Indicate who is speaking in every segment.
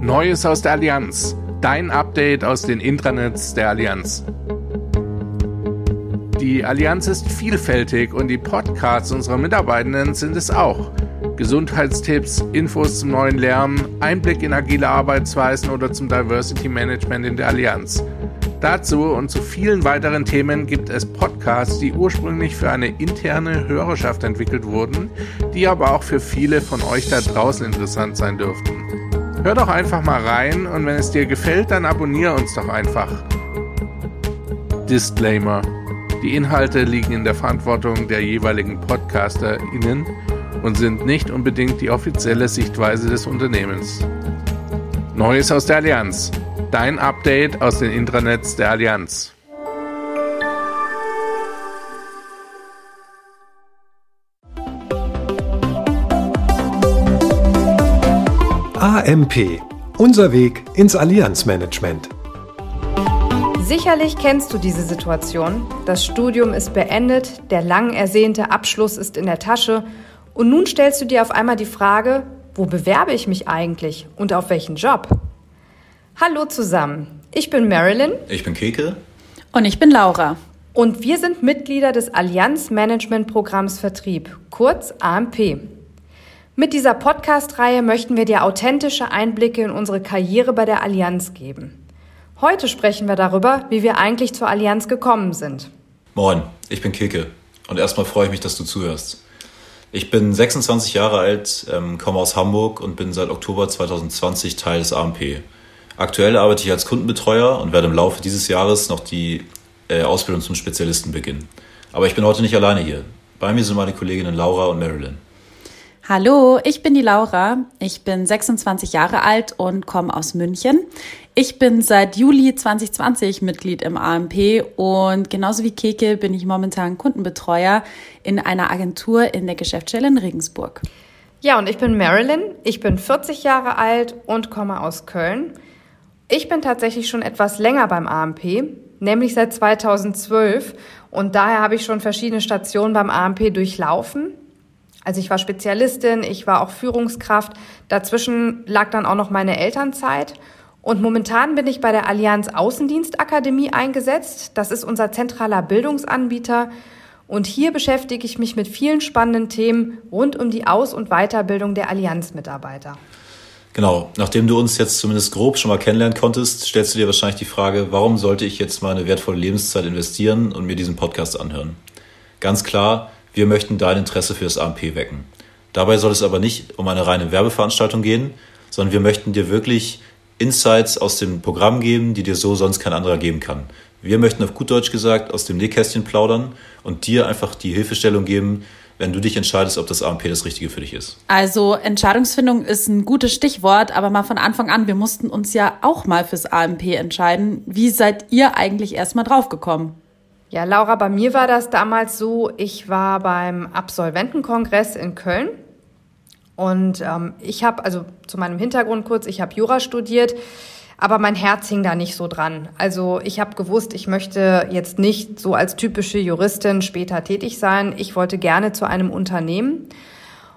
Speaker 1: Neues aus der Allianz. Dein Update aus den Intranets der Allianz. Die Allianz ist vielfältig und die Podcasts unserer Mitarbeitenden sind es auch. Gesundheitstipps, Infos zum neuen Lernen, Einblick in agile Arbeitsweisen oder zum Diversity Management in der Allianz. Dazu und zu vielen weiteren Themen gibt es Podcasts, die ursprünglich für eine interne Hörerschaft entwickelt wurden, die aber auch für viele von euch da draußen interessant sein dürften. Hör doch einfach mal rein und wenn es dir gefällt, dann abonniere uns doch einfach. Disclaimer. Die Inhalte liegen in der Verantwortung der jeweiligen PodcasterInnen und sind nicht unbedingt die offizielle Sichtweise des Unternehmens. Neues aus der Allianz. Dein Update aus den Intranets der Allianz.
Speaker 2: AMP. Unser Weg ins Allianzmanagement.
Speaker 3: Sicherlich kennst du diese Situation. Das Studium ist beendet, der lang ersehnte Abschluss ist in der Tasche und nun stellst du dir auf einmal die Frage, wo bewerbe ich mich eigentlich und auf welchen Job? Hallo zusammen, ich bin Marilyn.
Speaker 4: Ich bin Keke.
Speaker 5: Und ich bin Laura.
Speaker 3: Und wir sind Mitglieder des Allianz Management Programms Vertrieb, kurz AMP. Mit dieser Podcast-Reihe möchten wir dir authentische Einblicke in unsere Karriere bei der Allianz geben. Heute sprechen wir darüber, wie wir eigentlich zur Allianz gekommen sind.
Speaker 4: Moin, ich bin Keke und erstmal freue ich mich, dass du zuhörst. Ich bin 26 Jahre alt, ähm, komme aus Hamburg und bin seit Oktober 2020 Teil des AMP. Aktuell arbeite ich als Kundenbetreuer und werde im Laufe dieses Jahres noch die äh, Ausbildung zum Spezialisten beginnen. Aber ich bin heute nicht alleine hier. Bei mir sind meine Kolleginnen Laura und Marilyn.
Speaker 5: Hallo, ich bin die Laura. Ich bin 26 Jahre alt und komme aus München. Ich bin seit Juli 2020 Mitglied im AMP und genauso wie Keke bin ich momentan Kundenbetreuer in einer Agentur in der Geschäftsstelle in Regensburg.
Speaker 3: Ja, und ich bin Marilyn. Ich bin 40 Jahre alt und komme aus Köln. Ich bin tatsächlich schon etwas länger beim AMP, nämlich seit 2012 und daher habe ich schon verschiedene Stationen beim AMP durchlaufen. Also ich war Spezialistin, ich war auch Führungskraft. Dazwischen lag dann auch noch meine Elternzeit. Und momentan bin ich bei der Allianz Außendienstakademie eingesetzt. Das ist unser zentraler Bildungsanbieter. Und hier beschäftige ich mich mit vielen spannenden Themen rund um die Aus- und Weiterbildung der Allianz-Mitarbeiter.
Speaker 4: Genau, nachdem du uns jetzt zumindest grob schon mal kennenlernen konntest, stellst du dir wahrscheinlich die Frage, warum sollte ich jetzt meine wertvolle Lebenszeit investieren und mir diesen Podcast anhören? Ganz klar, wir möchten dein Interesse für das AMP wecken. Dabei soll es aber nicht um eine reine Werbeveranstaltung gehen, sondern wir möchten dir wirklich Insights aus dem Programm geben, die dir so sonst kein anderer geben kann. Wir möchten auf gut Deutsch gesagt aus dem Nähkästchen plaudern und dir einfach die Hilfestellung geben, wenn du dich entscheidest, ob das AMP das Richtige für dich ist.
Speaker 5: Also Entscheidungsfindung ist ein gutes Stichwort, aber mal von Anfang an, wir mussten uns ja auch mal fürs AMP entscheiden. Wie seid ihr eigentlich erstmal draufgekommen?
Speaker 3: Ja, Laura, bei mir war das damals so, ich war beim Absolventenkongress in Köln und ähm, ich habe, also zu meinem Hintergrund kurz, ich habe Jura studiert, aber mein Herz hing da nicht so dran. Also ich habe gewusst, ich möchte jetzt nicht so als typische Juristin später tätig sein. Ich wollte gerne zu einem Unternehmen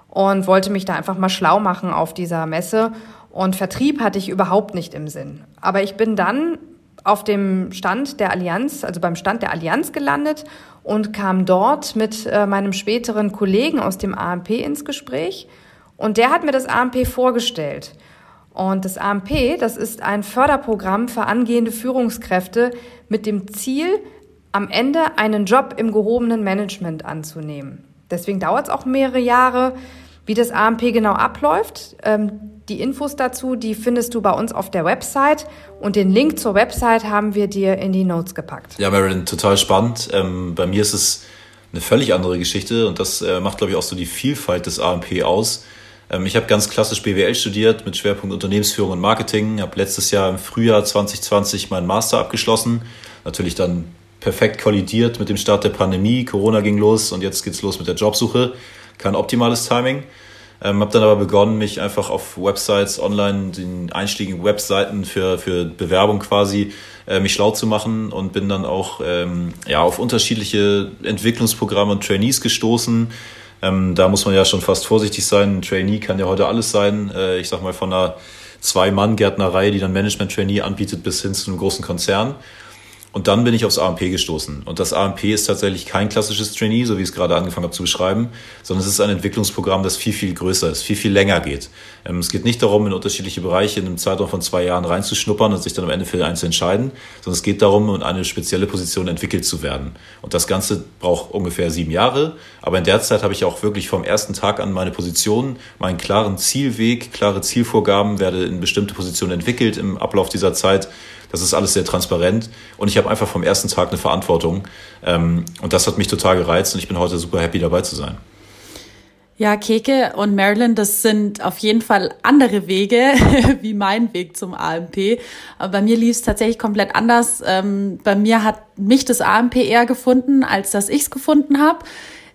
Speaker 3: und wollte mich da einfach mal schlau machen auf dieser Messe. Und Vertrieb hatte ich überhaupt nicht im Sinn. Aber ich bin dann auf dem Stand der Allianz, also beim Stand der Allianz gelandet und kam dort mit äh, meinem späteren Kollegen aus dem AMP ins Gespräch. Und der hat mir das AMP vorgestellt. Und das AMP, das ist ein Förderprogramm für angehende Führungskräfte mit dem Ziel, am Ende einen Job im gehobenen Management anzunehmen. Deswegen dauert es auch mehrere Jahre. Wie das AMP genau abläuft, ähm, die Infos dazu, die findest du bei uns auf der Website und den Link zur Website haben wir dir in die Notes gepackt.
Speaker 4: Ja, Marilyn, total spannend. Ähm, bei mir ist es eine völlig andere Geschichte und das äh, macht, glaube ich, auch so die Vielfalt des AMP aus. Ähm, ich habe ganz klassisch BWL studiert mit Schwerpunkt Unternehmensführung und Marketing, habe letztes Jahr im Frühjahr 2020 meinen Master abgeschlossen, natürlich dann perfekt kollidiert mit dem Start der Pandemie, Corona ging los und jetzt geht's los mit der Jobsuche kein optimales Timing. Ähm, habe dann aber begonnen, mich einfach auf Websites online, den einschlägigen Webseiten für, für Bewerbung quasi, äh, mich schlau zu machen und bin dann auch ähm, ja, auf unterschiedliche Entwicklungsprogramme und Trainees gestoßen. Ähm, da muss man ja schon fast vorsichtig sein. Ein Trainee kann ja heute alles sein. Äh, ich sag mal von einer Zwei-Mann-Gärtnerei, die dann Management-Trainee anbietet, bis hin zu einem großen Konzern. Und dann bin ich aufs AMP gestoßen. Und das AMP ist tatsächlich kein klassisches Trainee, so wie ich es gerade angefangen habe zu beschreiben, sondern es ist ein Entwicklungsprogramm, das viel, viel größer ist, viel, viel länger geht. Ähm, es geht nicht darum, in unterschiedliche Bereiche in einem Zeitraum von zwei Jahren reinzuschnuppern und sich dann am Ende für einen zu entscheiden, sondern es geht darum, in eine spezielle Position entwickelt zu werden. Und das Ganze braucht ungefähr sieben Jahre. Aber in der Zeit habe ich auch wirklich vom ersten Tag an meine Position, meinen klaren Zielweg, klare Zielvorgaben, werde in bestimmte Positionen entwickelt im Ablauf dieser Zeit das ist alles sehr transparent und ich habe einfach vom ersten Tag eine Verantwortung. Ähm, und das hat mich total gereizt und ich bin heute super happy dabei zu sein.
Speaker 5: Ja, Keke und Marilyn, das sind auf jeden Fall andere Wege wie mein Weg zum AMP. Aber bei mir lief es tatsächlich komplett anders. Ähm, bei mir hat mich das AMP eher gefunden, als dass ich es gefunden habe.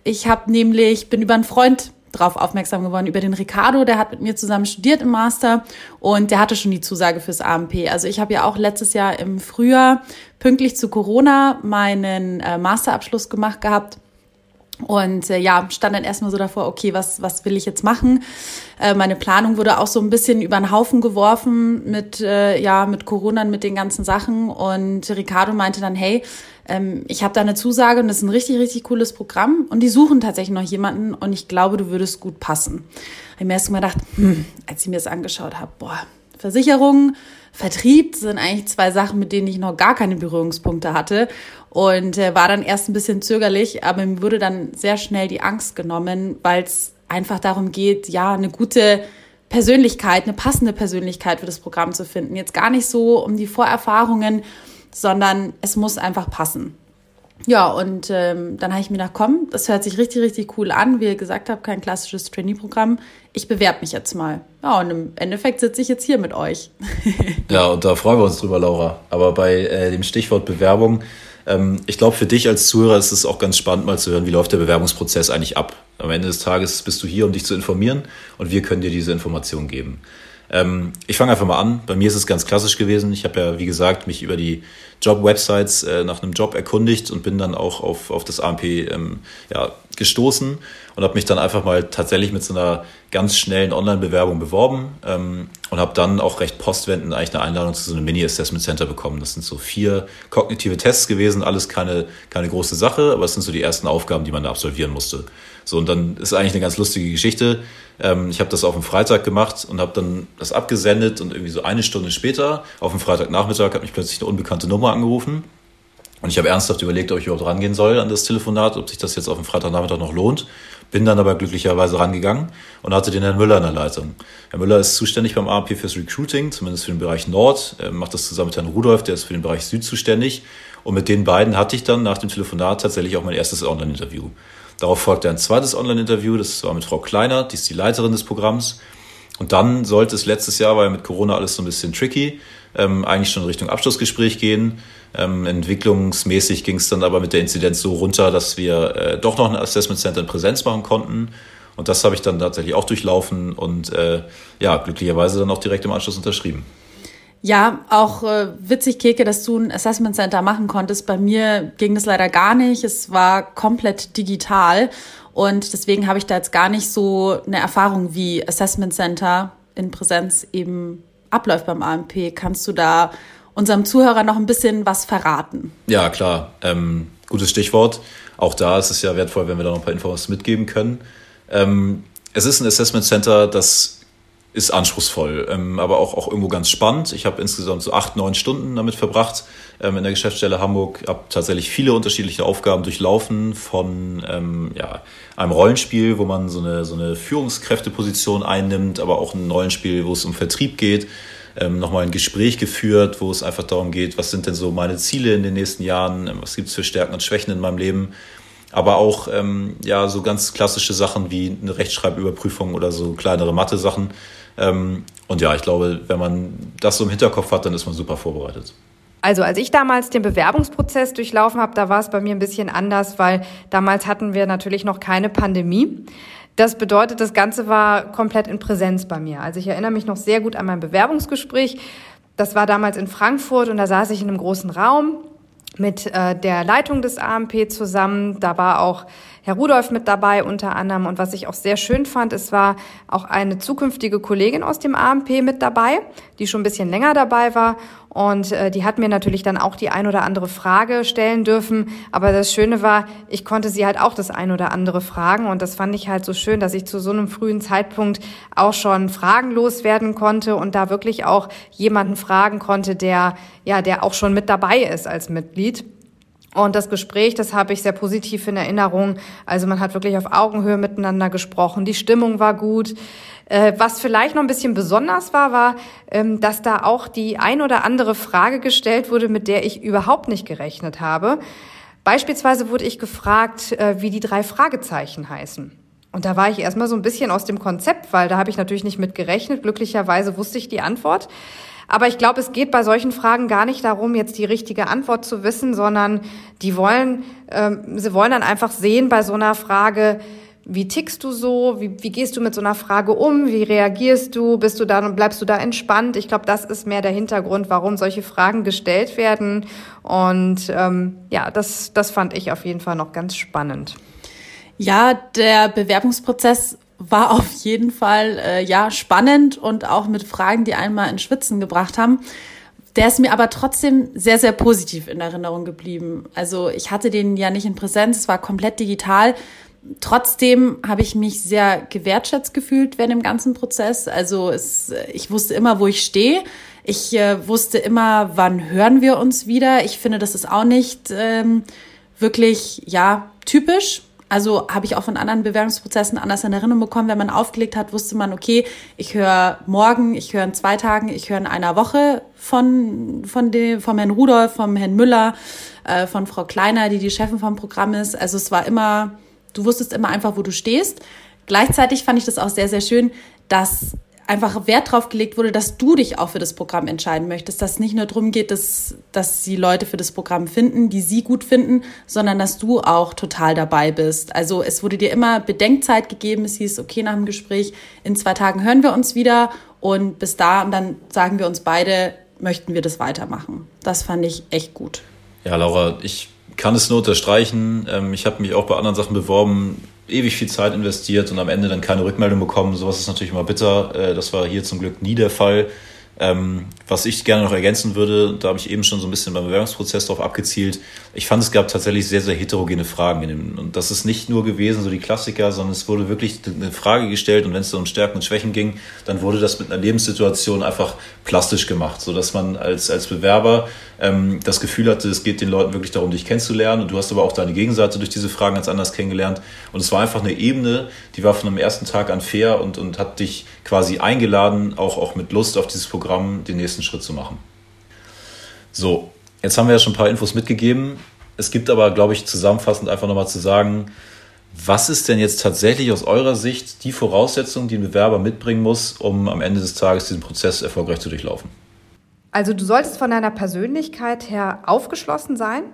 Speaker 5: Ich habe nämlich, bin über einen Freund drauf aufmerksam geworden über den Ricardo, der hat mit mir zusammen studiert im Master und der hatte schon die Zusage fürs AMP. Also ich habe ja auch letztes Jahr im Frühjahr pünktlich zu Corona meinen äh, Masterabschluss gemacht gehabt. Und äh, ja, stand dann erstmal so davor, okay, was, was will ich jetzt machen? Äh, meine Planung wurde auch so ein bisschen über den Haufen geworfen mit, äh, ja, mit Corona, mit den ganzen Sachen. Und Ricardo meinte dann, hey, ähm, ich habe da eine Zusage und das ist ein richtig, richtig cooles Programm und die suchen tatsächlich noch jemanden und ich glaube, du würdest gut passen. Ich habe mir erst mal gedacht, hm, als ich mir das angeschaut habe, boah, Versicherung, Vertrieb sind eigentlich zwei Sachen, mit denen ich noch gar keine Berührungspunkte hatte und äh, war dann erst ein bisschen zögerlich, aber mir wurde dann sehr schnell die Angst genommen, weil es einfach darum geht, ja, eine gute Persönlichkeit, eine passende Persönlichkeit für das Programm zu finden. Jetzt gar nicht so um die Vorerfahrungen, sondern es muss einfach passen. Ja, und ähm, dann habe ich mir gedacht, komm, das hört sich richtig, richtig cool an. Wie ihr gesagt habt, kein klassisches Trainee-Programm. Ich bewerbe mich jetzt mal. Ja, und im Endeffekt sitze ich jetzt hier mit euch.
Speaker 4: ja, und da freuen wir uns drüber, Laura. Aber bei äh, dem Stichwort Bewerbung, ähm, ich glaube, für dich als Zuhörer ist es auch ganz spannend, mal zu hören, wie läuft der Bewerbungsprozess eigentlich ab. Am Ende des Tages bist du hier, um dich zu informieren und wir können dir diese Information geben. Ähm, ich fange einfach mal an. Bei mir ist es ganz klassisch gewesen. Ich habe ja, wie gesagt, mich über die Job-Websites äh, nach einem Job erkundigt und bin dann auch auf, auf das AMP ähm, ja, gestoßen und habe mich dann einfach mal tatsächlich mit so einer ganz schnellen Online-Bewerbung beworben ähm, und habe dann auch recht postwendend eigentlich eine Einladung zu so einem Mini-Assessment Center bekommen. Das sind so vier kognitive Tests gewesen, alles keine, keine große Sache, aber es sind so die ersten Aufgaben, die man da absolvieren musste. So, und dann ist eigentlich eine ganz lustige Geschichte. Ähm, ich habe das auf dem Freitag gemacht und habe dann das abgesendet und irgendwie so eine Stunde später, auf dem Freitagnachmittag, hat mich plötzlich eine unbekannte Nummer angerufen. Und ich habe ernsthaft überlegt, ob ich überhaupt rangehen soll an das Telefonat, ob sich das jetzt auf dem Freitagnachmittag noch lohnt. Bin dann aber glücklicherweise rangegangen und hatte den Herrn Müller in der Leitung. Herr Müller ist zuständig beim ARP fürs Recruiting, zumindest für den Bereich Nord. Er macht das zusammen mit Herrn Rudolf, der ist für den Bereich Süd zuständig. Und mit den beiden hatte ich dann nach dem Telefonat tatsächlich auch mein erstes Online-Interview. Darauf folgte ein zweites Online-Interview, das war mit Frau Kleiner, die ist die Leiterin des Programms. Und dann sollte es letztes Jahr, weil mit Corona alles so ein bisschen tricky, ähm, eigentlich schon Richtung Abschlussgespräch gehen. Ähm, entwicklungsmäßig ging es dann aber mit der Inzidenz so runter, dass wir äh, doch noch ein Assessment Center in Präsenz machen konnten. Und das habe ich dann tatsächlich auch durchlaufen und äh, ja, glücklicherweise dann auch direkt im Anschluss unterschrieben.
Speaker 5: Ja, auch äh, witzig, Keke, dass du ein Assessment Center machen konntest. Bei mir ging das leider gar nicht. Es war komplett digital und deswegen habe ich da jetzt gar nicht so eine Erfahrung, wie Assessment Center in Präsenz eben abläuft beim AMP. Kannst du da unserem Zuhörer noch ein bisschen was verraten?
Speaker 4: Ja, klar. Ähm, gutes Stichwort. Auch da ist es ja wertvoll, wenn wir da noch ein paar Infos mitgeben können. Ähm, es ist ein Assessment Center, das ist anspruchsvoll, ähm, aber auch, auch irgendwo ganz spannend. Ich habe insgesamt so acht, neun Stunden damit verbracht ähm, in der Geschäftsstelle Hamburg, habe tatsächlich viele unterschiedliche Aufgaben durchlaufen von ähm, ja, einem Rollenspiel, wo man so eine, so eine Führungskräfteposition einnimmt, aber auch ein Rollenspiel, wo es um Vertrieb geht, ähm, nochmal ein Gespräch geführt, wo es einfach darum geht, was sind denn so meine Ziele in den nächsten Jahren, ähm, was gibt es für Stärken und Schwächen in meinem Leben aber auch ähm, ja so ganz klassische Sachen wie eine Rechtschreibüberprüfung oder so kleinere Mathe-Sachen, ähm, und ja, ich glaube, wenn man das so im Hinterkopf hat, dann ist man super vorbereitet.
Speaker 3: Also als ich damals den Bewerbungsprozess durchlaufen habe, da war es bei mir ein bisschen anders, weil damals hatten wir natürlich noch keine Pandemie. Das bedeutet, das Ganze war komplett in Präsenz bei mir. Also ich erinnere mich noch sehr gut an mein Bewerbungsgespräch. Das war damals in Frankfurt und da saß ich in einem großen Raum mit äh, der Leitung des AMP zusammen. Da war auch Herr Rudolf mit dabei unter anderem. Und was ich auch sehr schön fand, es war auch eine zukünftige Kollegin aus dem AMP mit dabei, die schon ein bisschen länger dabei war. Und äh, die hat mir natürlich dann auch die ein oder andere Frage stellen dürfen. Aber das Schöne war, ich konnte sie halt auch das ein oder andere fragen. Und das fand ich halt so schön, dass ich zu so einem frühen Zeitpunkt auch schon fragenlos werden konnte und da wirklich auch jemanden fragen konnte, der, ja, der auch schon mit dabei ist als Mitglied. Und das Gespräch, das habe ich sehr positiv in Erinnerung. Also man hat wirklich auf Augenhöhe miteinander gesprochen. Die Stimmung war gut. Äh, was vielleicht noch ein bisschen besonders war, war, ähm, dass da auch die ein oder andere Frage gestellt wurde, mit der ich überhaupt nicht gerechnet habe. Beispielsweise wurde ich gefragt, äh, wie die drei Fragezeichen heißen. Und da war ich erstmal so ein bisschen aus dem Konzept, weil da habe ich natürlich nicht mit gerechnet. Glücklicherweise wusste ich die Antwort. Aber ich glaube, es geht bei solchen Fragen gar nicht darum, jetzt die richtige Antwort zu wissen, sondern die wollen, ähm, sie wollen dann einfach sehen bei so einer Frage, wie tickst du so? Wie, wie gehst du mit so einer Frage um? Wie reagierst du? Bist du da bleibst du da entspannt? Ich glaube, das ist mehr der Hintergrund, warum solche Fragen gestellt werden. Und ähm, ja, das, das fand ich auf jeden Fall noch ganz spannend.
Speaker 5: Ja, der Bewerbungsprozess war auf jeden Fall äh, ja spannend und auch mit Fragen, die einmal in Schwitzen gebracht haben. Der ist mir aber trotzdem sehr, sehr positiv in Erinnerung geblieben. Also ich hatte den ja nicht in Präsenz, es war komplett digital. Trotzdem habe ich mich sehr gewertschätzt gefühlt während dem ganzen Prozess. Also es, ich wusste immer, wo ich stehe. Ich äh, wusste immer, wann hören wir uns wieder. Ich finde, das ist auch nicht ähm, wirklich ja typisch also habe ich auch von anderen Bewerbungsprozessen anders in Erinnerung bekommen. Wenn man aufgelegt hat, wusste man, okay, ich höre morgen, ich höre in zwei Tagen, ich höre in einer Woche von, von dem, vom Herrn Rudolf, vom Herrn Müller, äh, von Frau Kleiner, die die Chefin vom Programm ist. Also es war immer, du wusstest immer einfach, wo du stehst. Gleichzeitig fand ich das auch sehr, sehr schön, dass einfach Wert drauf gelegt wurde, dass du dich auch für das Programm entscheiden möchtest, dass es nicht nur darum geht, dass, dass die Leute für das Programm finden, die sie gut finden, sondern dass du auch total dabei bist. Also es wurde dir immer Bedenkzeit gegeben, es hieß, okay, nach dem Gespräch, in zwei Tagen hören wir uns wieder und bis da und dann sagen wir uns beide, möchten wir das weitermachen. Das fand ich echt gut.
Speaker 4: Ja, Laura, ich kann es nur unterstreichen. Ähm, ich habe mich auch bei anderen Sachen beworben ewig viel Zeit investiert und am Ende dann keine Rückmeldung bekommen. Sowas ist natürlich immer bitter. Äh, das war hier zum Glück nie der Fall. Ähm, was ich gerne noch ergänzen würde, da habe ich eben schon so ein bisschen beim Bewerbungsprozess darauf abgezielt. Ich fand, es gab tatsächlich sehr, sehr heterogene Fragen. Dem, und das ist nicht nur gewesen, so die Klassiker, sondern es wurde wirklich eine Frage gestellt und wenn es um Stärken und Schwächen ging, dann wurde das mit einer Lebenssituation einfach plastisch gemacht, sodass man als, als Bewerber ähm, das Gefühl hatte, es geht den Leuten wirklich darum, dich kennenzulernen. Und du hast aber auch deine Gegenseite durch diese Fragen ganz anders kennengelernt. Und es war einfach eine Ebene, die war von dem ersten Tag an fair und, und hat dich quasi eingeladen, auch, auch mit Lust auf dieses Programm den nächsten Schritt zu machen. So, jetzt haben wir ja schon ein paar Infos mitgegeben. Es gibt aber, glaube ich, zusammenfassend einfach nochmal zu sagen, was ist denn jetzt tatsächlich aus eurer Sicht die Voraussetzung, die ein Bewerber mitbringen muss, um am Ende des Tages diesen Prozess erfolgreich zu durchlaufen?
Speaker 3: Also du solltest von deiner Persönlichkeit her aufgeschlossen sein,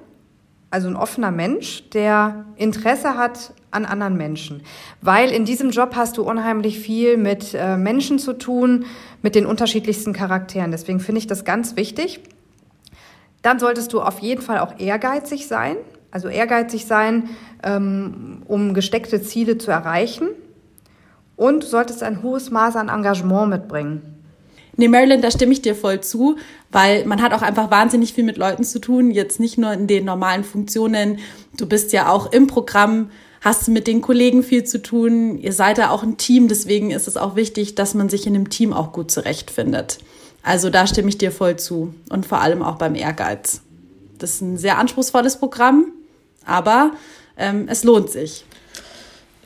Speaker 3: also ein offener Mensch, der Interesse hat an anderen Menschen. Weil in diesem Job hast du unheimlich viel mit äh, Menschen zu tun, mit den unterschiedlichsten Charakteren. Deswegen finde ich das ganz wichtig. Dann solltest du auf jeden Fall auch ehrgeizig sein. Also ehrgeizig sein, ähm, um gesteckte Ziele zu erreichen. Und du solltest ein hohes Maß an Engagement mitbringen.
Speaker 5: Nee, Marilyn, da stimme ich dir voll zu, weil man hat auch einfach wahnsinnig viel mit Leuten zu tun, jetzt nicht nur in den normalen Funktionen. Du bist ja auch im Programm, hast mit den Kollegen viel zu tun. Ihr seid ja auch ein Team, deswegen ist es auch wichtig, dass man sich in einem Team auch gut zurechtfindet. Also da stimme ich dir voll zu und vor allem auch beim Ehrgeiz. Das ist ein sehr anspruchsvolles Programm, aber ähm, es lohnt sich.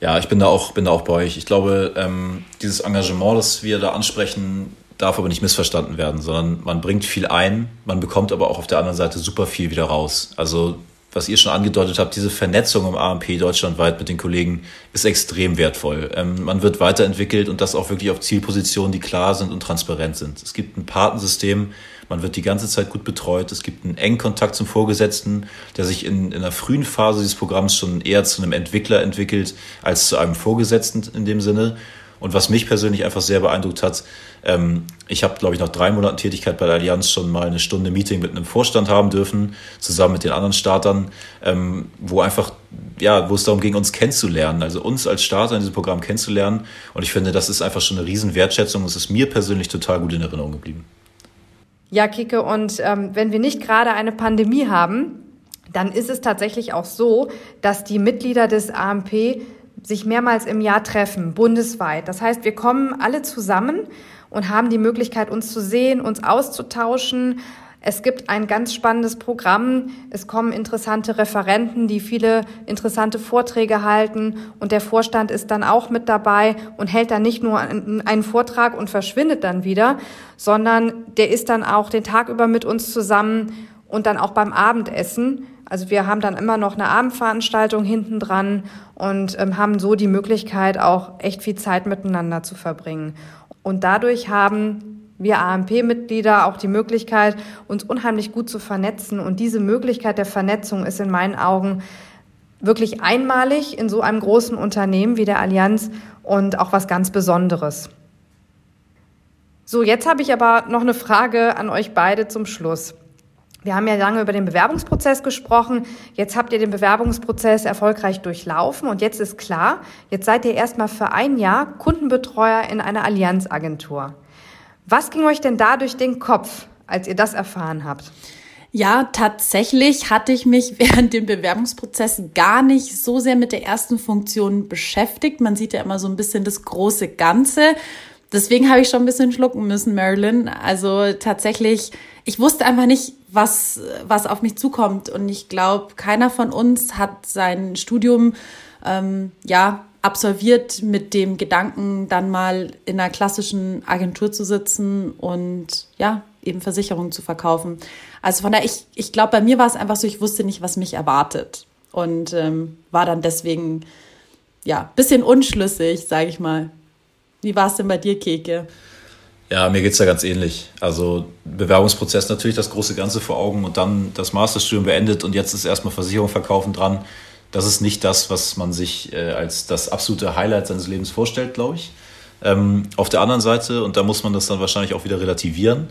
Speaker 4: Ja, ich bin da auch, bin da auch bei euch. Ich glaube, ähm, dieses Engagement, das wir da ansprechen, darf aber nicht missverstanden werden, sondern man bringt viel ein, man bekommt aber auch auf der anderen Seite super viel wieder raus. Also was ihr schon angedeutet habt, diese Vernetzung im AMP deutschlandweit mit den Kollegen ist extrem wertvoll. Ähm, man wird weiterentwickelt und das auch wirklich auf Zielpositionen, die klar sind und transparent sind. Es gibt ein Patensystem, man wird die ganze Zeit gut betreut. Es gibt einen engen Kontakt zum Vorgesetzten, der sich in, in einer frühen Phase dieses Programms schon eher zu einem Entwickler entwickelt als zu einem Vorgesetzten in dem Sinne. Und was mich persönlich einfach sehr beeindruckt hat, ähm, ich habe, glaube ich, nach drei Monaten Tätigkeit bei der Allianz schon mal eine Stunde Meeting mit einem Vorstand haben dürfen, zusammen mit den anderen Startern, ähm, wo einfach, ja, wo es darum ging, uns kennenzulernen, also uns als Starter in diesem Programm kennenzulernen. Und ich finde, das ist einfach schon eine riesen Wertschätzung. Es ist mir persönlich total gut in Erinnerung geblieben.
Speaker 3: Ja, Kike, und ähm, wenn wir nicht gerade eine Pandemie haben, dann ist es tatsächlich auch so, dass die Mitglieder des AMP sich mehrmals im Jahr treffen, bundesweit. Das heißt, wir kommen alle zusammen und haben die Möglichkeit, uns zu sehen, uns auszutauschen. Es gibt ein ganz spannendes Programm. Es kommen interessante Referenten, die viele interessante Vorträge halten. Und der Vorstand ist dann auch mit dabei und hält dann nicht nur einen Vortrag und verschwindet dann wieder, sondern der ist dann auch den Tag über mit uns zusammen und dann auch beim Abendessen. Also wir haben dann immer noch eine Abendveranstaltung hinten dran und ähm, haben so die Möglichkeit, auch echt viel Zeit miteinander zu verbringen. Und dadurch haben wir AMP-Mitglieder auch die Möglichkeit, uns unheimlich gut zu vernetzen. Und diese Möglichkeit der Vernetzung ist in meinen Augen wirklich einmalig in so einem großen Unternehmen wie der Allianz und auch was ganz Besonderes. So, jetzt habe ich aber noch eine Frage an euch beide zum Schluss. Wir haben ja lange über den Bewerbungsprozess gesprochen. Jetzt habt ihr den Bewerbungsprozess erfolgreich durchlaufen und jetzt ist klar, jetzt seid ihr erstmal für ein Jahr Kundenbetreuer in einer Allianzagentur. Was ging euch denn da durch den Kopf, als ihr das erfahren habt?
Speaker 5: Ja, tatsächlich hatte ich mich während dem Bewerbungsprozess gar nicht so sehr mit der ersten Funktion beschäftigt. Man sieht ja immer so ein bisschen das große Ganze. Deswegen habe ich schon ein bisschen schlucken müssen, Marilyn. Also tatsächlich, ich wusste einfach nicht, was, was auf mich zukommt. Und ich glaube, keiner von uns hat sein Studium ähm, ja absolviert mit dem Gedanken, dann mal in einer klassischen Agentur zu sitzen und ja, eben Versicherungen zu verkaufen. Also von daher, ich, ich glaube, bei mir war es einfach so, ich wusste nicht, was mich erwartet. Und ähm, war dann deswegen, ja, bisschen unschlüssig, sage ich mal. Wie war es denn bei dir, Keke?
Speaker 4: Ja, mir geht es da ganz ähnlich. Also Bewerbungsprozess natürlich das große Ganze vor Augen und dann das Masterstudium beendet und jetzt ist erstmal Versicherung verkaufen dran. Das ist nicht das, was man sich äh, als das absolute Highlight seines Lebens vorstellt, glaube ich. Ähm, auf der anderen Seite, und da muss man das dann wahrscheinlich auch wieder relativieren,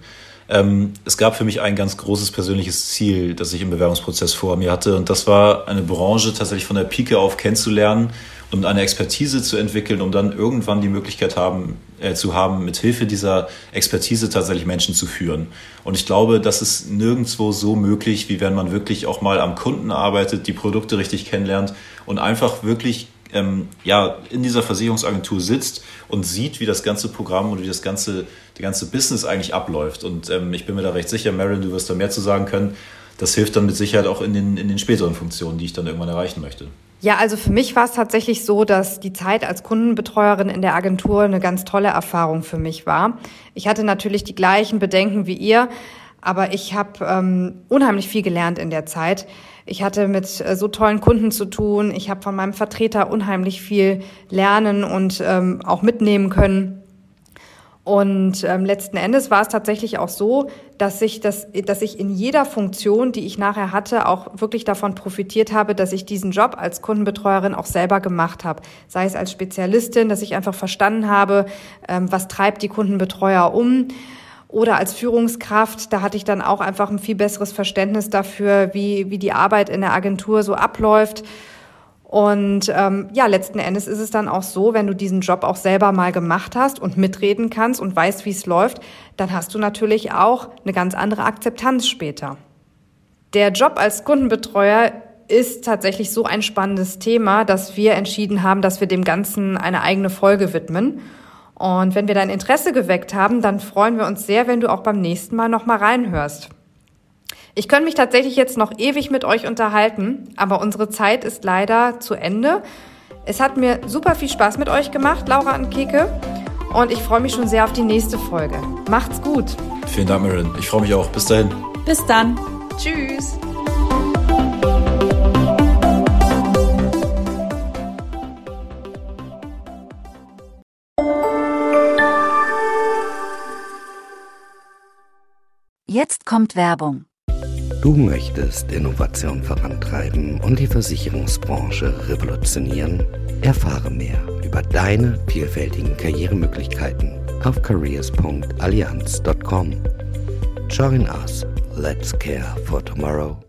Speaker 4: ähm, es gab für mich ein ganz großes persönliches Ziel, das ich im Bewerbungsprozess vor mir hatte. Und das war, eine Branche tatsächlich von der Pike auf kennenzulernen und eine Expertise zu entwickeln, um dann irgendwann die Möglichkeit haben, äh, zu haben, mit Hilfe dieser Expertise tatsächlich Menschen zu führen. Und ich glaube, das ist nirgendwo so möglich, wie wenn man wirklich auch mal am Kunden arbeitet, die Produkte richtig kennenlernt und einfach wirklich ähm, ja, in dieser Versicherungsagentur sitzt und sieht, wie das ganze Programm und wie das ganze, die ganze Business eigentlich abläuft. Und ähm, ich bin mir da recht sicher, Marilyn, du wirst da mehr zu sagen können. Das hilft dann mit Sicherheit auch in den, in den späteren Funktionen, die ich dann irgendwann erreichen möchte.
Speaker 3: Ja, also für mich war es tatsächlich so, dass die Zeit als Kundenbetreuerin in der Agentur eine ganz tolle Erfahrung für mich war. Ich hatte natürlich die gleichen Bedenken wie ihr, aber ich habe ähm, unheimlich viel gelernt in der Zeit. Ich hatte mit äh, so tollen Kunden zu tun. Ich habe von meinem Vertreter unheimlich viel lernen und ähm, auch mitnehmen können. Und ähm, letzten Endes war es tatsächlich auch so, dass ich, das, dass ich in jeder Funktion, die ich nachher hatte, auch wirklich davon profitiert habe, dass ich diesen Job als Kundenbetreuerin auch selber gemacht habe. Sei es als Spezialistin, dass ich einfach verstanden habe, ähm, was treibt die Kundenbetreuer um. Oder als Führungskraft, da hatte ich dann auch einfach ein viel besseres Verständnis dafür, wie, wie die Arbeit in der Agentur so abläuft und ähm, ja, letzten Endes ist es dann auch so, wenn du diesen Job auch selber mal gemacht hast und mitreden kannst und weißt, wie es läuft, dann hast du natürlich auch eine ganz andere Akzeptanz später. Der Job als Kundenbetreuer ist tatsächlich so ein spannendes Thema, dass wir entschieden haben, dass wir dem Ganzen eine eigene Folge widmen. Und wenn wir dein Interesse geweckt haben, dann freuen wir uns sehr, wenn du auch beim nächsten Mal noch mal reinhörst. Ich könnte mich tatsächlich jetzt noch ewig mit euch unterhalten, aber unsere Zeit ist leider zu Ende. Es hat mir super viel Spaß mit euch gemacht, Laura und Keke. Und ich freue mich schon sehr auf die nächste Folge. Macht's gut.
Speaker 4: Vielen Dank, Marin. Ich freue mich auch. Bis dahin.
Speaker 5: Bis dann.
Speaker 3: Tschüss.
Speaker 6: Jetzt kommt Werbung.
Speaker 7: Du möchtest Innovation vorantreiben und die Versicherungsbranche revolutionieren? Erfahre mehr über deine vielfältigen Karrieremöglichkeiten auf careers.allianz.com. Join us. Let's care for tomorrow.